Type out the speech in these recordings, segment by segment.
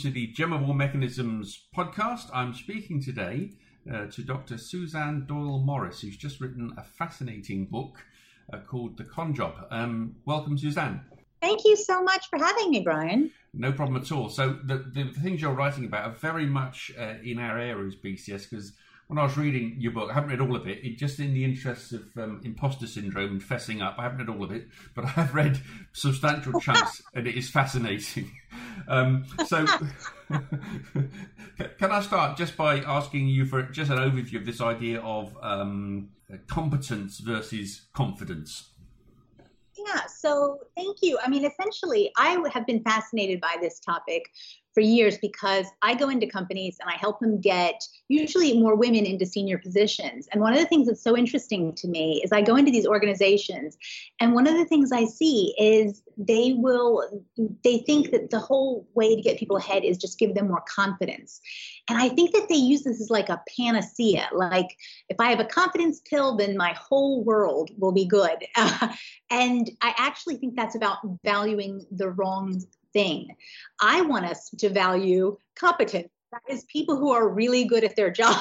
to the Gem of All Mechanisms podcast. I'm speaking today uh, to Dr. Suzanne Doyle Morris, who's just written a fascinating book uh, called The Con Job. Um, welcome, Suzanne. Thank you so much for having me, Brian. No problem at all. So, the, the, the things you're writing about are very much uh, in our areas, BCS, because when I was reading your book, I haven't read all of it. it just in the interests of um, imposter syndrome and fessing up, I haven't read all of it, but I have read substantial chunks, and it is fascinating. Um, so, can I start just by asking you for just an overview of this idea of um, competence versus confidence? Yeah, so thank you. I mean, essentially, I have been fascinated by this topic for years because I go into companies and I help them get usually more women into senior positions. And one of the things that's so interesting to me is I go into these organizations and one of the things I see is they will they think that the whole way to get people ahead is just give them more confidence. And I think that they use this as like a panacea. Like if I have a confidence pill, then my whole world will be good. And I actually think that's about valuing the wrong thing. I want us to value competence. That is people who are really good at their job.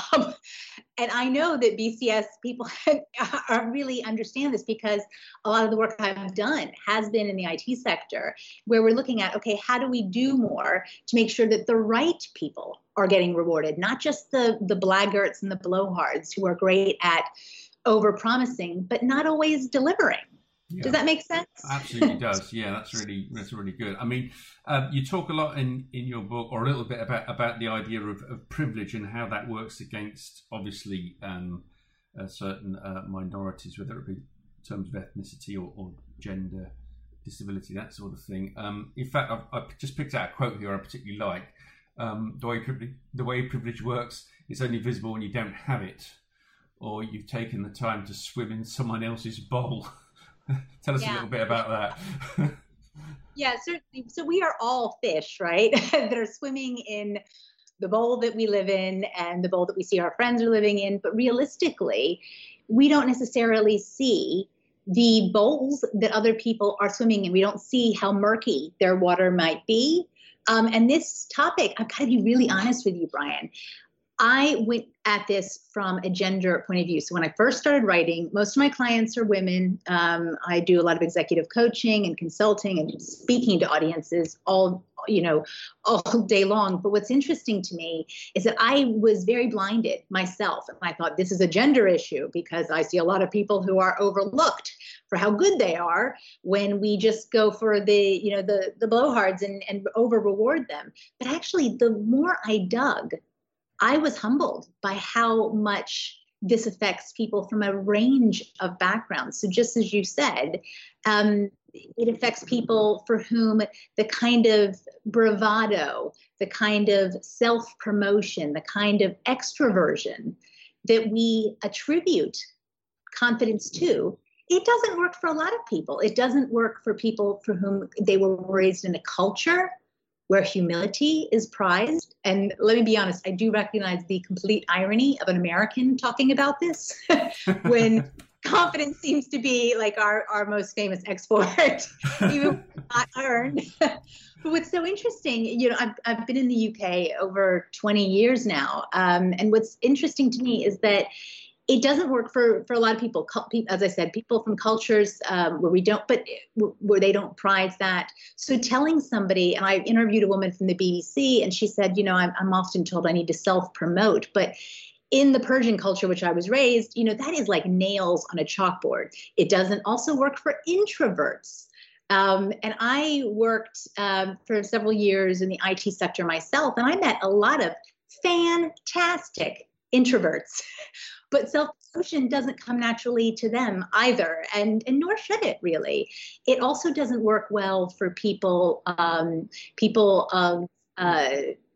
and I know that BCS people are really understand this because a lot of the work I've done has been in the IT sector, where we're looking at okay, how do we do more to make sure that the right people are getting rewarded, not just the the blaggarts and the blowhards who are great at over promising but not always delivering. Yeah. Does that make sense? Absolutely does. Yeah, that's really that's really good. I mean, um, you talk a lot in, in your book, or a little bit about about the idea of, of privilege and how that works against obviously um, uh, certain uh, minorities, whether it be in terms of ethnicity or, or gender, disability, that sort of thing. Um, in fact, I've, I've, just picked out a quote here I particularly like. Um, the way privilege, the way privilege works, is only visible when you don't have it, or you've taken the time to swim in someone else's bowl. Tell us yeah. a little bit about that. yeah, certainly. So we are all fish, right? that are swimming in the bowl that we live in and the bowl that we see our friends are living in. But realistically, we don't necessarily see the bowls that other people are swimming in. We don't see how murky their water might be. Um, and this topic, I've got to be really honest with you, Brian. I went at this from a gender point of view. So when I first started writing, most of my clients are women. Um, I do a lot of executive coaching and consulting and speaking to audiences all you know all day long. But what's interesting to me is that I was very blinded myself, and I thought this is a gender issue because I see a lot of people who are overlooked for how good they are when we just go for the you know the the blowhards and and over reward them. But actually, the more I dug I was humbled by how much this affects people from a range of backgrounds. So, just as you said, um, it affects people for whom the kind of bravado, the kind of self promotion, the kind of extroversion that we attribute confidence to, it doesn't work for a lot of people. It doesn't work for people for whom they were raised in a culture where humility is prized. And let me be honest, I do recognize the complete irony of an American talking about this when confidence seems to be like our, our most famous export, even not earned. but what's so interesting, you know, I've, I've been in the UK over 20 years now. Um, and what's interesting to me is that it doesn't work for for a lot of people as i said people from cultures um, where we don't but where they don't prize that so telling somebody and i interviewed a woman from the bbc and she said you know i'm, I'm often told i need to self promote but in the Persian culture, which I was raised, you know, that is like nails on a chalkboard. It doesn't also work for introverts. Um, and I worked um, for several years in the IT sector myself, and I met a lot of fantastic introverts but self-promotion doesn't come naturally to them either and and nor should it really. It also doesn't work well for people um, people of uh,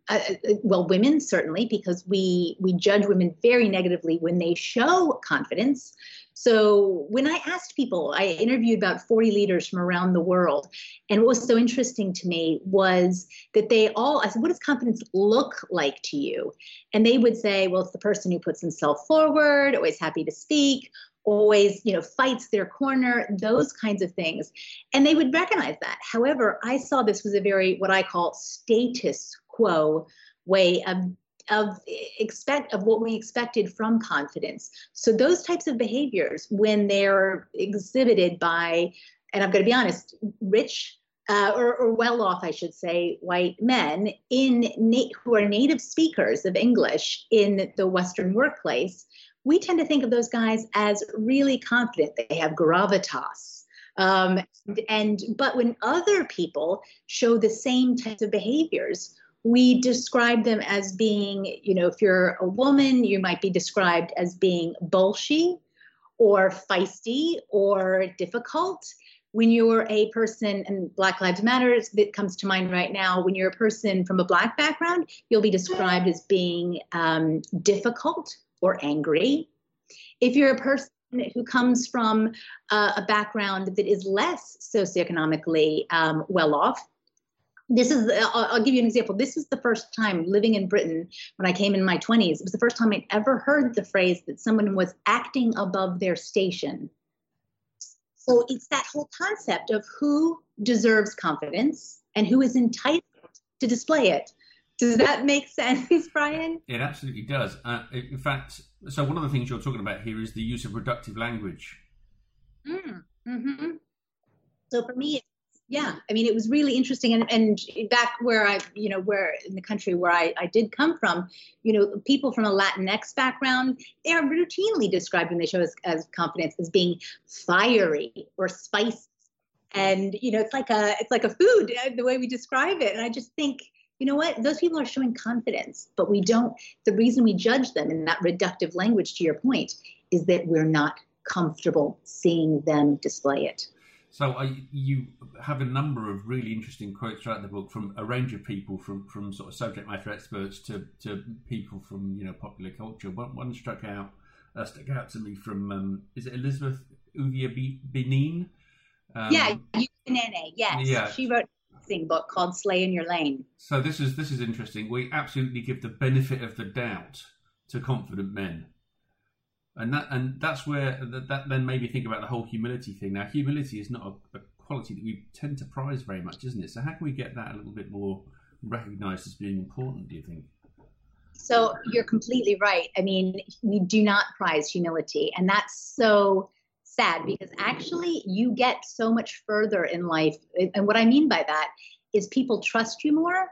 uh, well women certainly because we we judge women very negatively when they show confidence so when I asked people, I interviewed about 40 leaders from around the world. And what was so interesting to me was that they all, I said, what does confidence look like to you? And they would say, well, it's the person who puts himself forward, always happy to speak, always you know fights their corner those kinds of things and they would recognize that however i saw this was a very what i call status quo way of of expect of what we expected from confidence. So those types of behaviors, when they're exhibited by, and I'm going to be honest, rich uh, or, or, well off, I should say, white men in na- who are native speakers of English in the Western workplace, we tend to think of those guys as really confident. They have gravitas. Um, and but when other people show the same types of behaviors, we describe them as being, you know, if you're a woman, you might be described as being bolshy or feisty or difficult. When you're a person, and Black Lives Matter that comes to mind right now, when you're a person from a Black background, you'll be described as being um, difficult or angry. If you're a person who comes from a background that is less socioeconomically um, well off, this is I'll, I'll, give you an example. This is the first time living in britain when i came in my 20s it was the first time i'd ever heard the phrase that someone was acting above their station. So it's that whole concept of who deserves confidence and who is entitled to display it. Does that make sense brian? It absolutely does. Uh, in fact so one of the things you're talking about here is the use of reductive language. Mm, mm-hmm. so for me yeah i mean it was really interesting and, and back where i you know where in the country where I, I did come from you know people from a latinx background they are routinely described when they show us as confidence as being fiery or spicy. And you know it's like a it's like a food uh, the way we describe it. And i just think you know what? Those people are showing confidence but we don't the reason we judge them in that reductive language to your point is that we're not comfortable seeing them display it so uh, you have a number of really interesting quotes throughout the book from a range of people, from from sort of subject matter experts to, to people from you know popular culture. One, one struck out uh, stuck out to me from um, is it Elizabeth Uvia Benin? Um, yeah, Ukunene. Yes, yeah. she wrote a book called "Slay in Your Lane." So this is this is interesting. We absolutely give the benefit of the doubt to confident men and that and that's where that, that then made me think about the whole humility thing. Now, humility is not a, a, quality that we tend to prize very much, isn't it? So, how can we get that a little bit more recognised as being important? Do you think? So you're completely right. I mean, we do not prize humility, and that's so sad because actually you get so much further in life. And what I mean by that is people trust you more.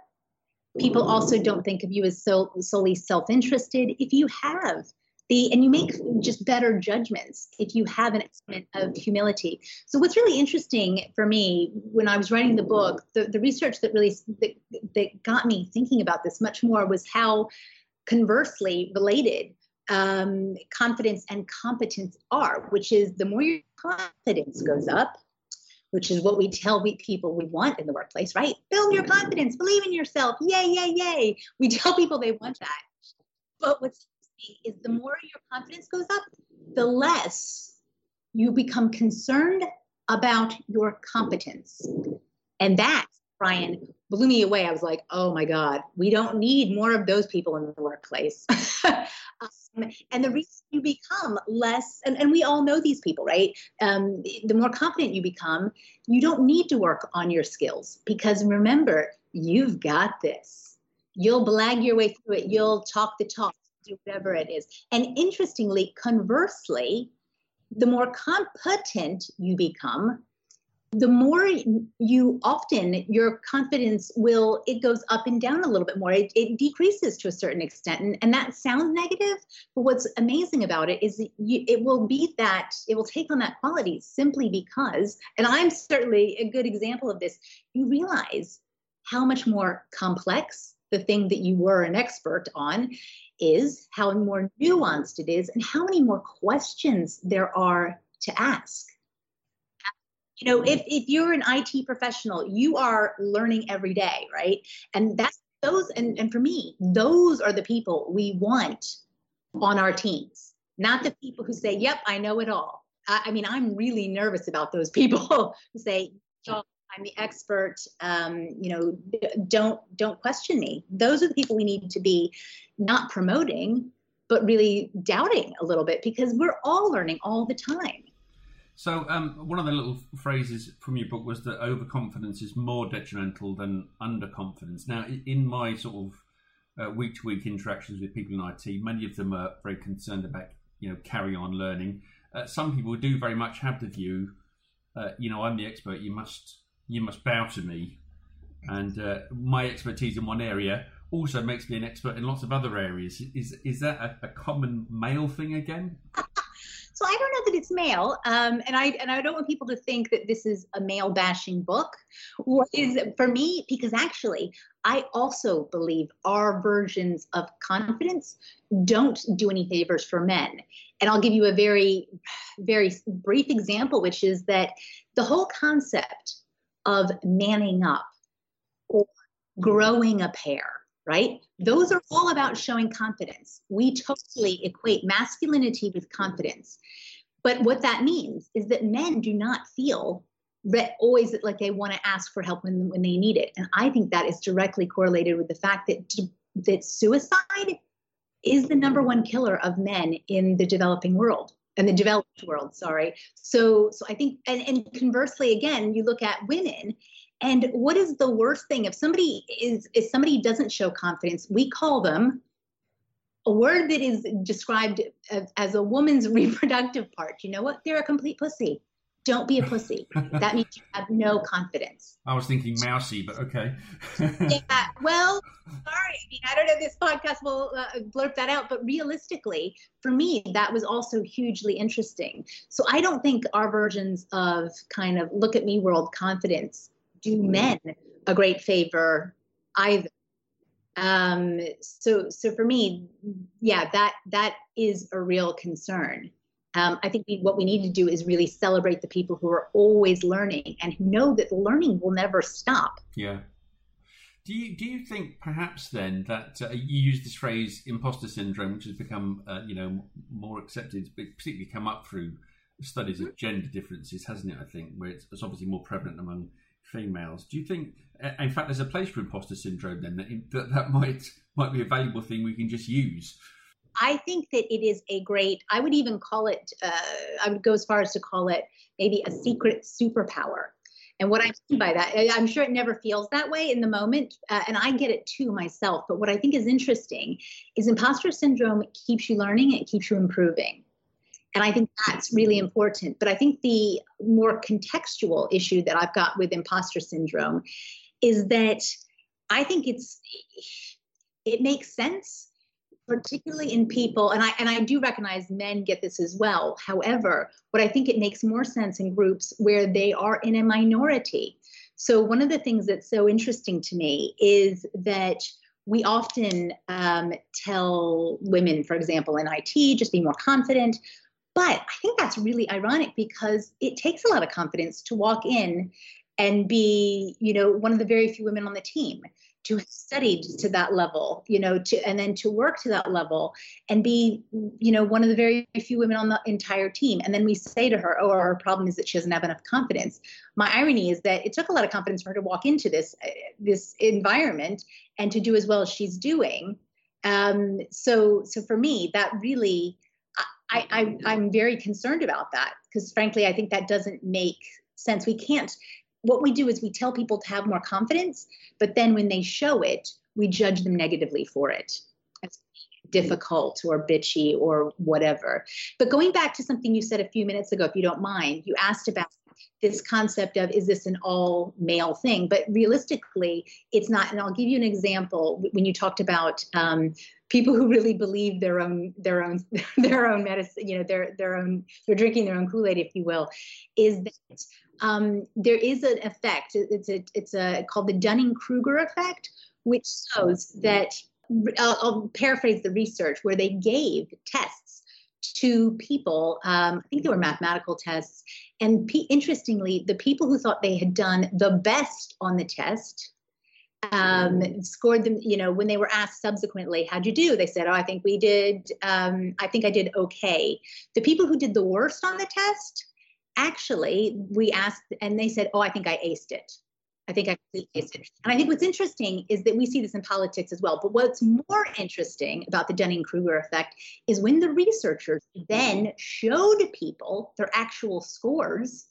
People also don't think of you as so solely self-interested. If you have the and you make just better judgments if you have an element of humility. So what's really interesting for me when i was writing the book the, the research that really that, that got me thinking about this much more was how conversely related um, confidence and competence are which is the more your confidence goes up which is what we tell people we want in the workplace right? Build your confidence believe in yourself yay yay yay. We tell people they want that. But what's is the more your confidence goes up, the less you become concerned about your competence. And that, Brian, blew me away. I was like, oh my God, we don't need more of those people in the workplace. um, and the reason you become less, and, and we all know these people, right? Um, the more confident you become, you don't need to work on your skills because remember, you've got this. You'll blag your way through it. You'll talk the talk do whatever it is. And interestingly, conversely, the more competent you become, the more you often your confidence will it goes up and down a little bit more it, it decreases to a certain extent and, and that sounds negative but what's amazing about it is you, it will be that it will take on that quality simply because and i'm certainly a good example of this you realize how much more complex the thing that you were an expert on is, how more nuanced it is, and how many more questions there are to ask. You know, if, if you're an IT professional, you are learning every day, right? And that's those, and, and for me, those are the people we want on our teams, not the people who say, Yep, I know it all. I, I mean, I'm really nervous about those people who say, I'm the expert. Um, you know, don't don't question me. Those are the people we need to be not promoting, but really doubting a little bit because we're all learning all the time. So, um, one of the little phrases from your book was that overconfidence is more detrimental than underconfidence. Now, in my sort of week to week interactions with people in IT, many of them are very concerned about you know carry on learning. Uh, some people do very much have the view, uh, you know, I'm the expert. You must you must bow to me, and uh, my expertise in one area also makes me an expert in lots of other areas. Is is that a, a common male thing again? So I don't know that it's male, um, and I and I don't want people to think that this is a male bashing book. What is for me? Because actually, I also believe our versions of confidence don't do any favors for men. And I'll give you a very, very brief example, which is that the whole concept of manning up or mm-hmm. growing a pair right? Mm-hmm. Those are all about showing confidence. We totally equate masculinity with mm-hmm. confidence. But what that means is that men do not feel that always like they want to ask for help when, when they need it. And I think that is directly correlated with the fact that, that suicide is the number one killer of men in the developing world and the developed world sorry so so i think and, and conversely again you look at women and what is the worst thing if somebody is if somebody doesn't show confidence, we call them a word that is described as, as a woman's reproductive part. You know what? They're a complete pussy. Don't be a pussy. that means you have no confidence. I was thinking mousy, but okay. yeah. Well, sorry. I mean, I don't know if this podcast will uh, blurb that out, but realistically, for me, that was also hugely interesting. So I don't think our versions of kind of look at me world confidence do men a great favor either. Um, so, so for me, yeah, that that is a real concern. Um, I think we, what we need to do is really celebrate the people who are always learning and who know that learning will never stop. Yeah. Do you do you think perhaps then that uh, you use this phrase imposter syndrome, which has become uh, you know more accepted, but particularly come up through studies of gender differences, hasn't it? I think where it's, it's obviously more prevalent among females. Do you think, in fact, there's a place for imposter syndrome then that that, that might might be a valuable thing we can just use? I think that it is a great. I would even call it. Uh, I would go as far as to call it maybe a secret superpower. And what I mean by that, I'm sure it never feels that way in the moment, uh, and I get it too myself. But what I think is interesting is imposter syndrome keeps you learning, it keeps you improving. And I think that's really important. But I think the more contextual issue that I've got with imposter syndrome is that I think it's it makes sense particularly in people and I and I do recognize men get this as well. However, what I think it makes more sense in groups where they are in a minority. So one of the things that's so interesting to me is that we often um, tell women, for example, in IT, just be more confident. But I think that's really ironic because it takes a lot of confidence to walk in and be, you know, one of the very few women on the team to have studied to that level, you know, to and then to work to that level and be, you know, one of the very few women on the entire team. And then we say to her, oh, her problem is that she doesn't have enough confidence. My irony is that it took a lot of confidence for her to walk into this uh, this environment and to do as well as she's doing. Um, so so for me, that really I, I am very concerned about that because frankly, I think that doesn't make sense. We can't. What we do is we tell people to have more confidence, but then when they show it, we judge them negatively for it as difficult or bitchy or whatever. But going back to something you said a few minutes ago, if you don't mind, you asked about this concept of is this an all male thing? But realistically it's not. And i'll give you an example. When you talked about um, people who really believe their own their own their own medicine you know their their own they're drinking their own kool-aid if you will is that um, there is an effect. It's a it's a called the dunning-kruger effect which shows that I'll, I'll paraphrase the research where they gave tests to people um, i think they were mathematical tests and p- interestingly the people who thought they had done the best on the test um, scored them, you know, when they were asked subsequently, how'd you do? They said, oh, I think we did, um, I think I did okay. The people who did the worst on the test, actually, we asked and they said, oh, I think I aced it. I think I completely it. And I think what's interesting is that we see this in politics as well. But what's more interesting about the Dunning Kruger effect is when the researchers then showed people their actual scores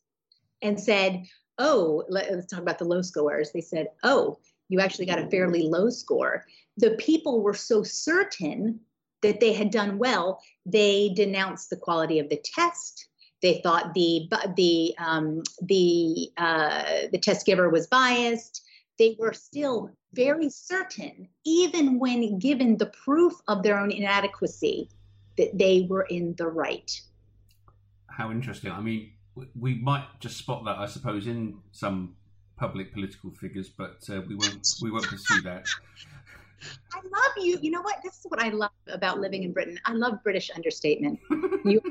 and said, oh, let's talk about the low scores. They said, oh, you actually got a fairly low score. The people were so certain that they had done well, they denounced the quality of the test. They thought the the um, the uh, the test giver was biased. They were still very certain, even when given the proof of their own inadequacy, that they were in the right. How interesting! I mean, we might just spot that, I suppose, in some public political figures, but uh, we won't we won't pursue that. I love you. You know what? This is what I love about living in Britain. I love British understatement. You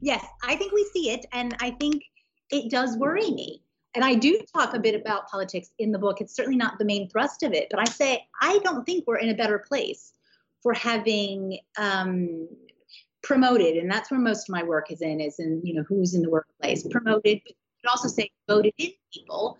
yes, I think we see it, and I think it does worry me. And I do talk a bit about politics in the book. It's certainly not the main thrust of it, but I say I don't think we're in a better place for having um, promoted, and that's where most of my work is in, is in you know who's in the workplace promoted, but also say voted in people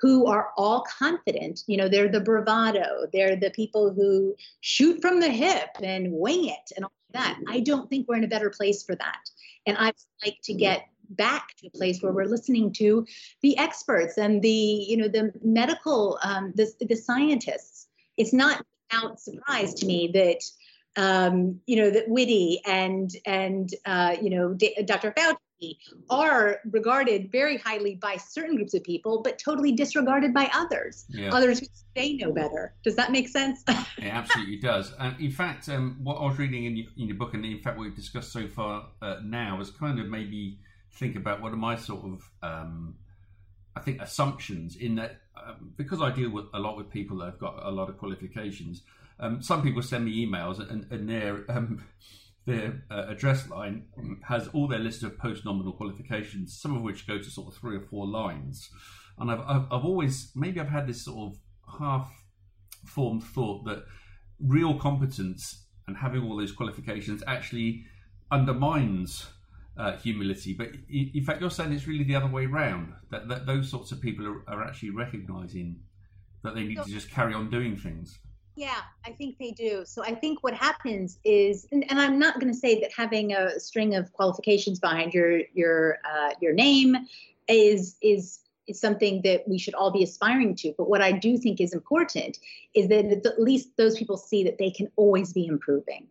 who are all confident. You know, they're the bravado, they're the people who shoot from the hip and wing it and all that. I don't think we're in a better place for that. And I'd like to get back to a place where we're listening to the experts and the, you know, the medical, um, the, the scientists. It's not without surprise to me that um, you know, that Whitty and and uh, you know D- Dr. Fauci are regarded very highly by certain groups of people, but totally disregarded by others. Yeah. Others who they know better. Does that make sense? it absolutely does. And in fact, um, what I was reading in your, in your, book, and in fact, what we've discussed so far uh, now, has kind of made me think about what are my sort of, um, I think, assumptions in that um, because I deal with a lot with people that have got a lot of qualifications. Um, some people send me emails, and, and their um, their uh, address line has all their list of post nominal qualifications, some of which go to sort of three or four lines. And I've, I've, I've always, maybe I've had this sort of half formed thought that real competence and having all those qualifications actually undermines uh, humility. But in fact, you're saying it's really the other way around that, that those sorts of people are, are actually recognizing that they need to just carry on doing things. Yeah, I think they do. So I think what happens is, and, and I'm not going to say that having a string of qualifications behind your your uh, your name is is is something that we should all be aspiring to. But what I do think is important is that at least those people see that they can always be improving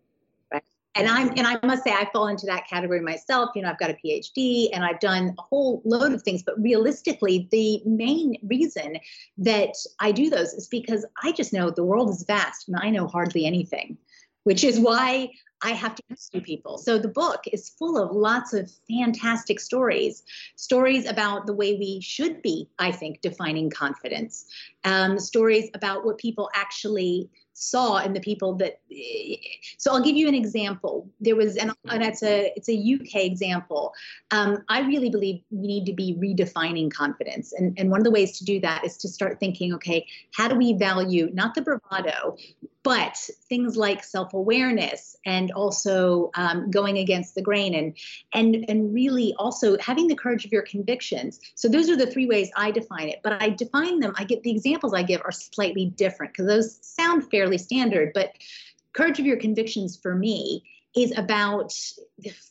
and I'm and I must say I fall into that category myself. You know, I've got a PhD and I've done a whole load of things, but realistically, the main reason that I do those is because I just know the world is vast and I know hardly anything, which is why I have to rescue people. So the book is full of lots of fantastic stories, stories about the way we should be, I think, defining confidence, um, stories about what people actually saw in the people that so i'll give you an example. There was and, and it's a it's a uk example. Um, i really believe we need to be redefining confidence. And, and one of the ways to do that is to start thinking okay how do we value not the bravado but things like self-awareness and also um, going against the grain and and and really also having the courage of your convictions. So those are the three ways i define it but i define them. I get the examples i give are slightly different because those sound fairly standard but courage of your convictions for me is about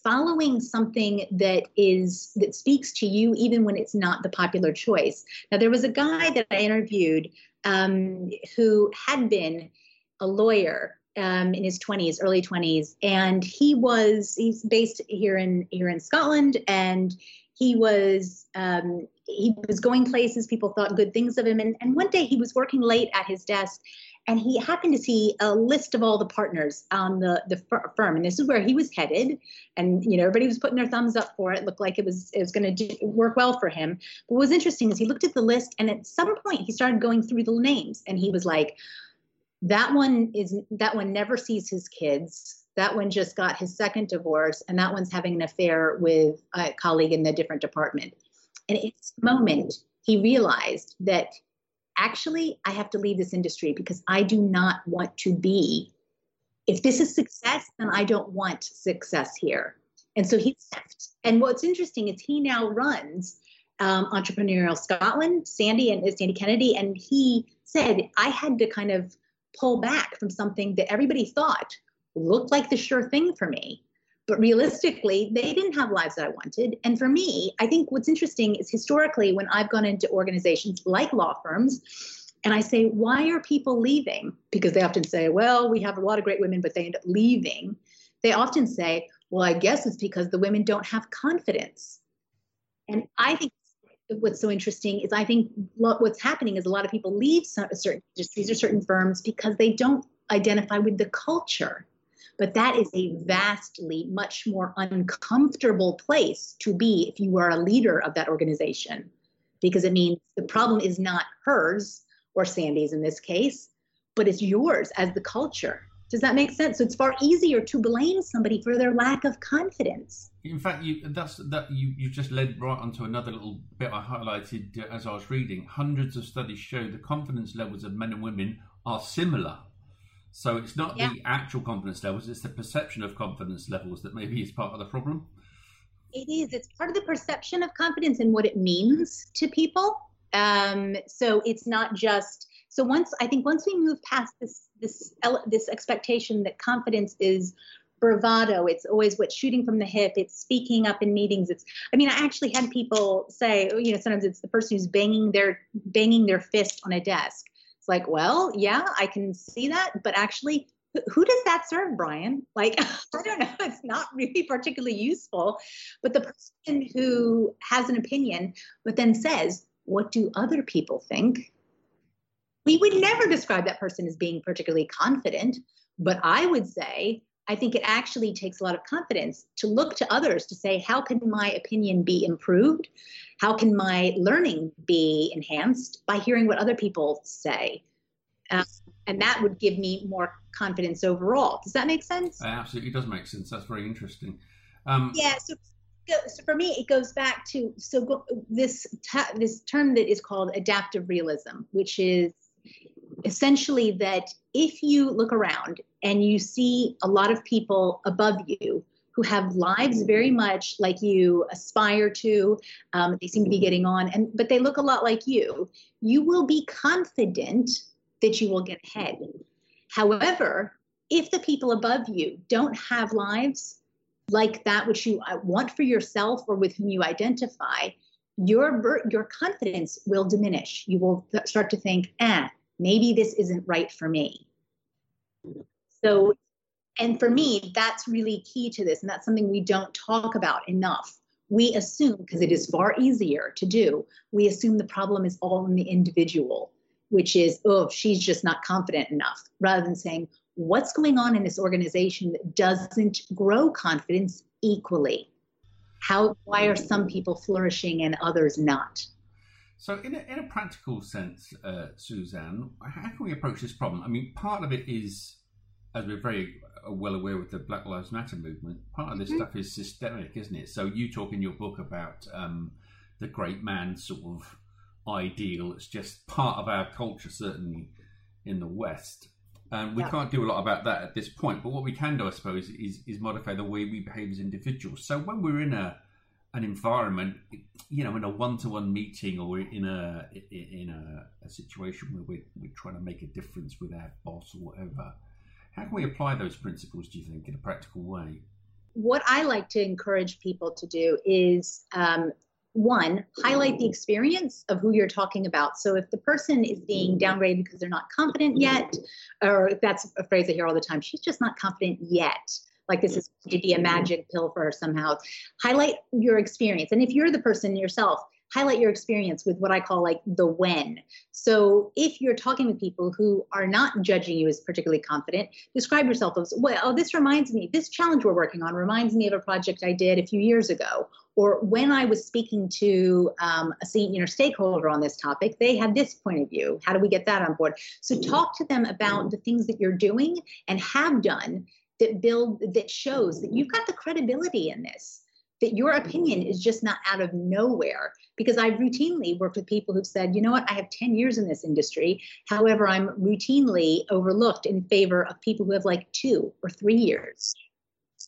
following something that is that speaks to you even when it's not the popular choice now there was a guy that i interviewed um, who had been a lawyer um, in his 20s, early 20s, and he was he's based here in here in Scotland, and he was um, he was going places. People thought good things of him, and, and one day he was working late at his desk, and he happened to see a list of all the partners on the the firm, and this is where he was headed. And you know, everybody was putting their thumbs up for it. looked like it was it was going to work well for him. But what was interesting is he looked at the list, and at some point he started going through the names, and he was like that one is that one never sees his kids that one just got his second divorce and that one's having an affair with a colleague in a different department and in this moment he realized that actually i have to leave this industry because i do not want to be if this is success then i don't want success here and so he left and what's interesting is he now runs um, Entrepreneurial Scotland, Sandy and Sandy Kennedy, and he said I had to kind of pull back from something that everybody thought looked like the sure thing for me. But realistically, they didn't have lives that I wanted. And for me, I think what's interesting is historically, when I've gone into organizations like law firms, and I say, why are people leaving? Because they often say, well, we have a lot of great women, but they end up leaving. They often say, well, I guess it's because the women don't have confidence. And I think what's so interesting is I think what's happening is a lot of people leave certain industries or certain firms because they don't identify with the culture. But that is a vastly much more uncomfortable place to be if you are a leader of that organization, because it means the problem is not hers or Sandy's in this case, but it's yours as the culture. Does that make sense? So it's far easier to blame somebody for their lack of confidence. In fact, you that's that you you just led right onto another little bit I highlighted as I was reading. Hundreds of studies show the confidence levels of men and women are similar. So it's not yeah. the actual confidence levels; it's the perception of confidence levels that maybe is part of the problem. It is. It's part of the perception of confidence and what it means to people. Um, so it's not just. So once I think once we move past this this this expectation that confidence is bravado it's always what shooting from the hip it's speaking up in meetings it's i mean i actually had people say you know sometimes it's the person who's banging their banging their fist on a desk it's like well yeah i can see that but actually who does that serve brian? Like i don't know it's not really particularly useful but the person who has an opinion but then says what do other people think? We would never describe that person as being particularly confident but i would say I think it actually takes a lot of confidence to look to others to say, how can my opinion be improved? How can my learning be enhanced by hearing what other people say? Uh, and that would give me more confidence overall. Does that make sense? It absolutely does make sense. That's very interesting. Um, yeah. So, so for me, it goes back to so this this term that is called adaptive realism, which is essentially that if you look around and you see a lot of people above you who have lives very much like you aspire to um, they seem to be getting on and but they look a lot like you you will be confident that you will get ahead. However if the people above you don't have lives like that which you uh, want for yourself or with whom you identify your your confidence will diminish. You will start to think eh maybe this isn't right for me. So, and for me, that's really key to this. And that's something we don't talk about enough. We assume, because it is far easier to do, we assume the problem is all in the individual, which is, oh, she's just not confident enough, rather than saying, what's going on in this organization that doesn't grow confidence equally? How, why are some people flourishing and others not? So, in a, in a practical sense, uh, Suzanne, how can we approach this problem? I mean, part of it is, as we're very well aware with the Black Lives Matter movement, part of this mm-hmm. stuff is systemic, isn't it? So, you talk in your book about um, the great man sort of ideal. It's just part of our culture, certainly in the West. Um, we yeah. can't do a lot about that at this point, but what we can do, I suppose, is, is modify the way we behave as individuals. So, when we're in a an environment, you know, in a one-to-one meeting or in a in a, a, situation where we're, we're trying to make a difference with our boss or whatever, how can we apply those principles? Do you think in a practical way? What I like to encourage people to do is um, one, highlight the experience of who you're talking about. So if the person is being downgraded because they're not confident yet, or that's a phrase I hear all the time, she's just not confident yet like this is to be a magic pill for somehow. Highlight your experience. And if you're the person yourself, highlight your experience with what I call like the when. So if you're talking with people who are not judging you as particularly confident, describe yourself as, well, oh, this reminds me, this challenge we're working on reminds me of a project I did a few years ago. Or when I was speaking to um, a senior stakeholder on this topic, they had this point of view. How do we get that on board? So talk to them about the things that you're doing and have done that build that shows that you've got the credibility in this that your opinion is just not out of nowhere. Because i've routinely worked with people who've said you know what? I have 10 years in this industry. However i'm routinely overlooked in favor of people who have like two or three years.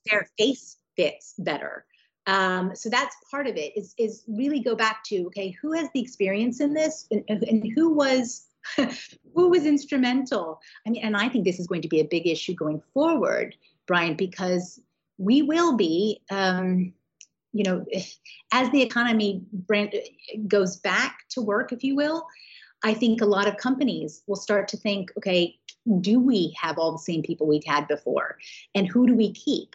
Their face fits better. Um, so that's part of it. Is is really go back to okay, who has the experience in this, and, and who was who was instrumental. I mean, and I think this is going to be a big issue going forward, Brian, because we will be. Um, you know, as the economy brand goes back to work, if you will, I think a lot of companies will start to think, okay, do we have all the same people we've had before? And who do we keep?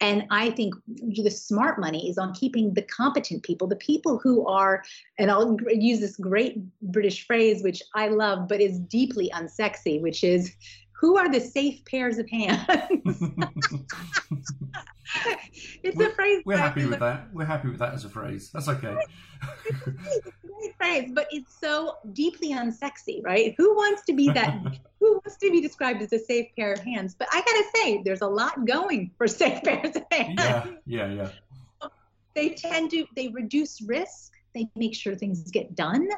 And I think the smart money is on keeping the competent people, the people who are, and I'll use this great British phrase, which I love, but is deeply unsexy, which is who are the safe pairs of hands? it's we're, a phrase. We're happy with that. We're happy with that as a phrase. That's okay. it's a great phrase, but it's so deeply unsexy, right? Who wants to be that? who wants to be described as a safe pair of hands? But I gotta say, there's a lot going for safe pairs of hands. Yeah, yeah, yeah. They tend to they reduce risk. They make sure things get done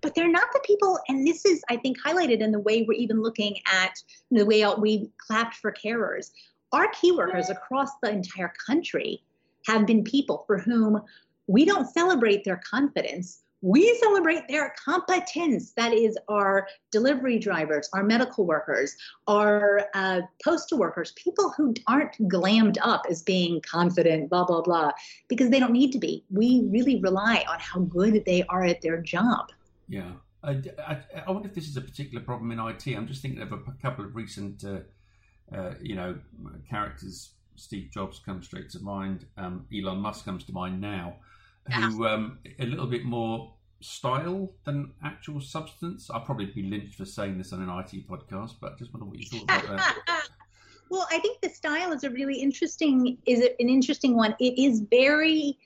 but they're not the people and this is i think highlighted in the way we're even looking at the way we clapped for carers our key workers across the entire country have been people for whom we don't celebrate their confidence we celebrate their competence. That is our delivery drivers, our medical workers, our uh, postal workers, people who aren't glammed up as being confident, blah, blah, blah, because they don't need to be. We really rely on how good they are at their job. Yeah. I, I, I, wonder if this is a particular problem in IT. I'm just thinking of a, couple of recent, uh, uh, you know, characters. Steve Jobs comes straight to mind. Um, Elon Musk comes to mind now, who um, a little bit more style than actual substance. I'll probably be lynched for saying this on an IT podcast, but I just wonder what you thought about that. well, I think the style is a really interesting is an interesting one. It is very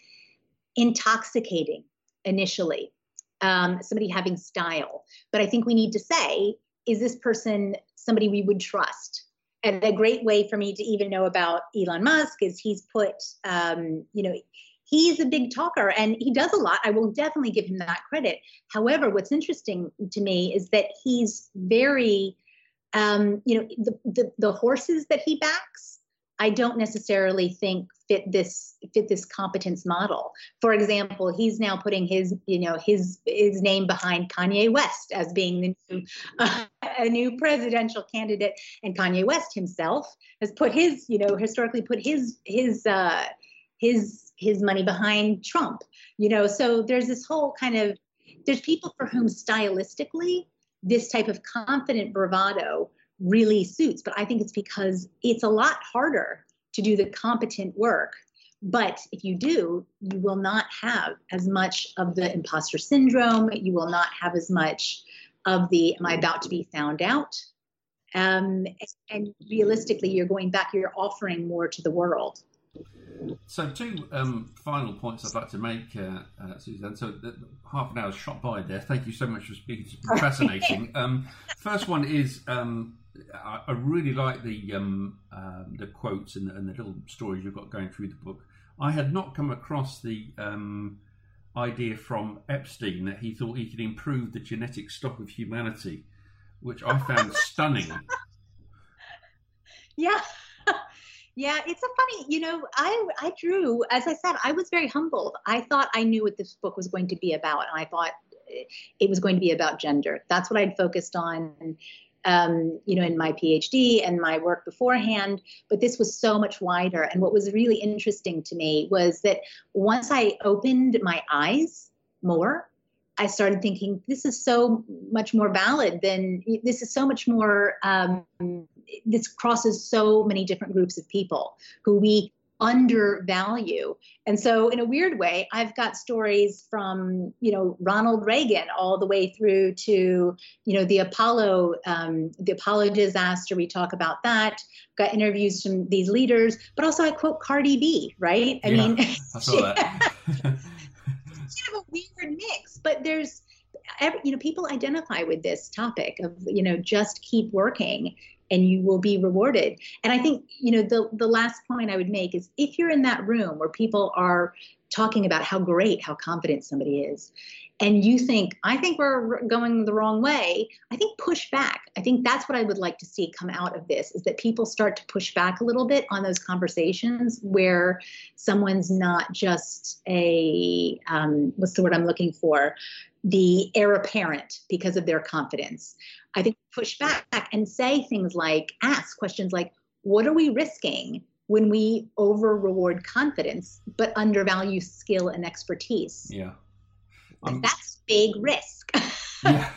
intoxicating initially um, somebody having style. But I think we need to say, is this person somebody we would trust? And a great way for me to even know about Elon Musk is he's put, um, you know, he's a big talker and he does a lot. I will definitely give him that credit. However, what's interesting to me is that he's very, um, you know, the, the, the horses that he backs I don't necessarily think fit this fit this competence model. For example, he's now putting his you know his his name behind Kanye West as being the new, uh, a new presidential candidate, and Kanye West himself has put his you know historically put his his uh, his his money behind Trump. You know, so there's this whole kind of there's people for whom stylistically this type of confident bravado really suits. But I think it's because it's a lot harder to do the competent work. But if you do, you will not have as much of the imposter syndrome. You will not have as much of the am I about to be found out? Um, and realistically, you're going back, you're offering more to the world. So, two um, final points I'd like to make, uh, uh, Suzanne. So, the, half an hour shot by there. Thank you so much for speaking. It's fascinating. um, first one is um, I, I, really like the um, um, the quotes and, and, the little stories you've got going through the book. I had not come across the um, idea from Epstein that he thought he could improve the genetic stock of humanity, which I found stunning. Yeah. Yeah, it's a funny, you know, I I drew, as I said, I was very humbled. I thought I knew what this book was going to be about, and I thought it was going to be about gender. That's what I'd focused on um, you know, in my PhD and my work beforehand, but this was so much wider. And what was really interesting to me was that once I opened my eyes more, I started thinking, this is so much more valid than this is so much more, um, this crosses so many different groups of people who we undervalue. And so in a weird way, I've got stories from, you know, Ronald Reagan all the way through to, you know, the Apollo, um, the Apollo disaster. We talk about that. Got interviews from these leaders, but also I quote Cardi B, right? I yeah, mean, I saw that. kind of a weird mix, but there's, Every, you know, people identify with this topic of, you know, just keep working and you will be rewarded. And I think, you know, the the last point I would make is if you're in that room where people are talking about how great, how confident somebody is, and you think, I think we're going the wrong way, I think push back. I think that's what I would like to see come out of this is that people start to push back a little bit on those conversations where someone's not just a, um, what's the word I'm looking for? The heir apparent because of their confidence. I think push back and say things like, ask questions like, what are we risking? when we over reward confidence but undervalue skill and expertise. Yeah. Um, that's big risk. yeah.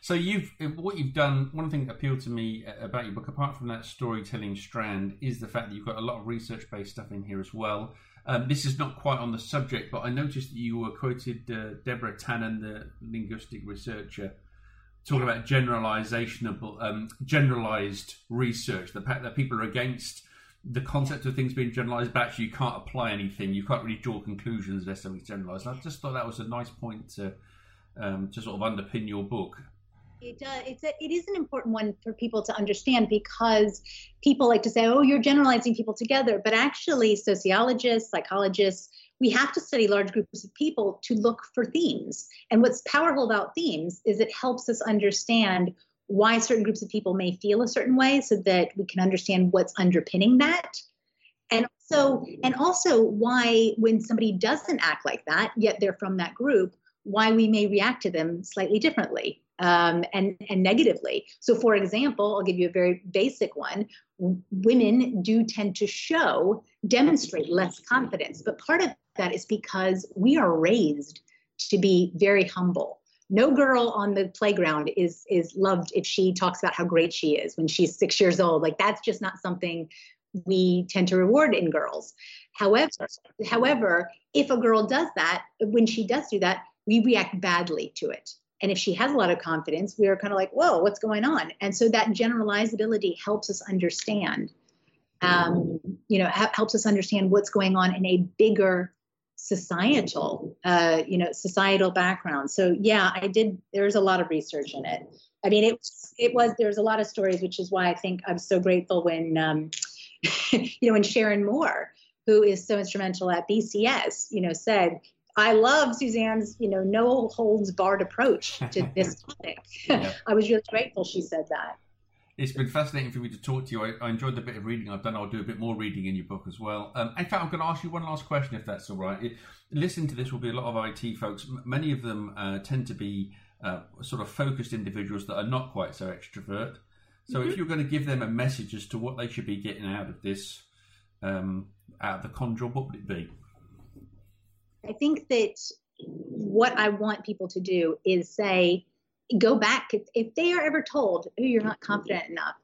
So you've what you've done. One thing that appealed to me about your book, apart from that storytelling strand, is the fact that you've got a lot of research-based stuff in here as well. Um, this is not quite on the subject, but I noticed that you were quoted uh, Deborah Tannen, the linguistic researcher, talking about generalization of um, generalized research. The fact that people are against the concept of things being generalized, but actually you can't apply anything. You can't really draw conclusions unless something's generalized. I just thought that was a nice point to um, to sort of underpin your book. It, uh, it's a, it is an important one for people to understand because people like to say, "Oh, you're generalizing people together," but actually, sociologists, psychologists, we have to study large groups of people to look for themes. And what's powerful about themes is it helps us understand why certain groups of people may feel a certain way so that we can understand what's underpinning that and so and also why when somebody doesn't act like that yet they're from that group why we may react to them slightly differently um, and and negatively. So for example i'll give you a very basic one. Women do tend to show demonstrate less confidence but part of that is because we are raised to be very humble. No girl on the playground is is loved if she talks about how great she is when she's six years old. Like that's just not something we tend to reward in girls. However however if a girl does that when she does do that we react badly to it and if she has a lot of confidence we're kind of like whoa what's going on? And so that generalizability helps us understand um, you know ha- helps us understand what's going on in a bigger societal uh, you know societal background. So yeah i did there's a lot of research in it. I mean it it was there's a lot of stories which is why i think i'm so grateful when um, you know when sharon moore who is so instrumental at bcs you know said I love Suzanne's, you know, no holds barred approach to this topic. yeah. I was really grateful she said that. It's been fascinating for me to talk to you. I, I, enjoyed the bit of reading I've done. I'll do a bit more reading in your book as well. Um, in fact, I'm going to ask you one last question, if that's all right. It, listening to this will be a lot of IT folks. M- many of them uh, tend to be uh, sort of focused individuals that are not quite so extrovert. So, mm-hmm. if you're going to give them a message as to what they should be getting out of this, um, out of the Con Job, what would it be? I think that what I want people to do is say, go back. If, if they are ever told oh you're not confident enough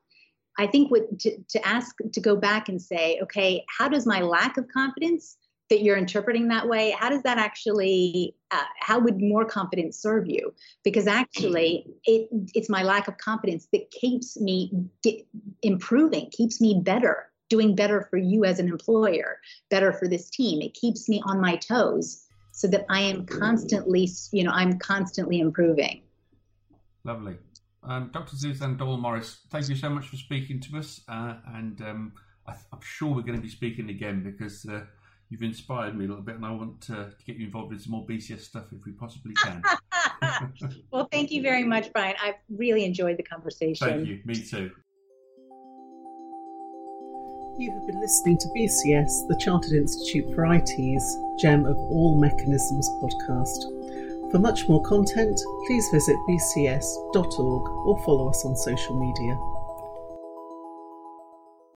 i think what to, to ask to go back and say okay how does my lack of confidence that you're interpreting that way how does that actually uh, how would more confidence serve you? Because actually it it's my lack of confidence that keeps me get, improving keeps me better doing better for you as an employer better for this team it keeps me on my toes so that i am constantly you know i'm constantly improving Lovely. Um, Dr. Suzanne Doyle-Morris, thank you so much for speaking to us. Uh, and um, I am sure we're going to be speaking again because uh, you've inspired me a little bit and I want to, to get you involved in some more BCS stuff if we possibly can. well, thank you very much, Brian. I've really enjoyed the conversation. Thank you. Me too. You have been listening to BCS, the Chartered Institute for IT's Gem of All Mechanisms podcast. For much more content, please visit bcs.org or follow us on social media.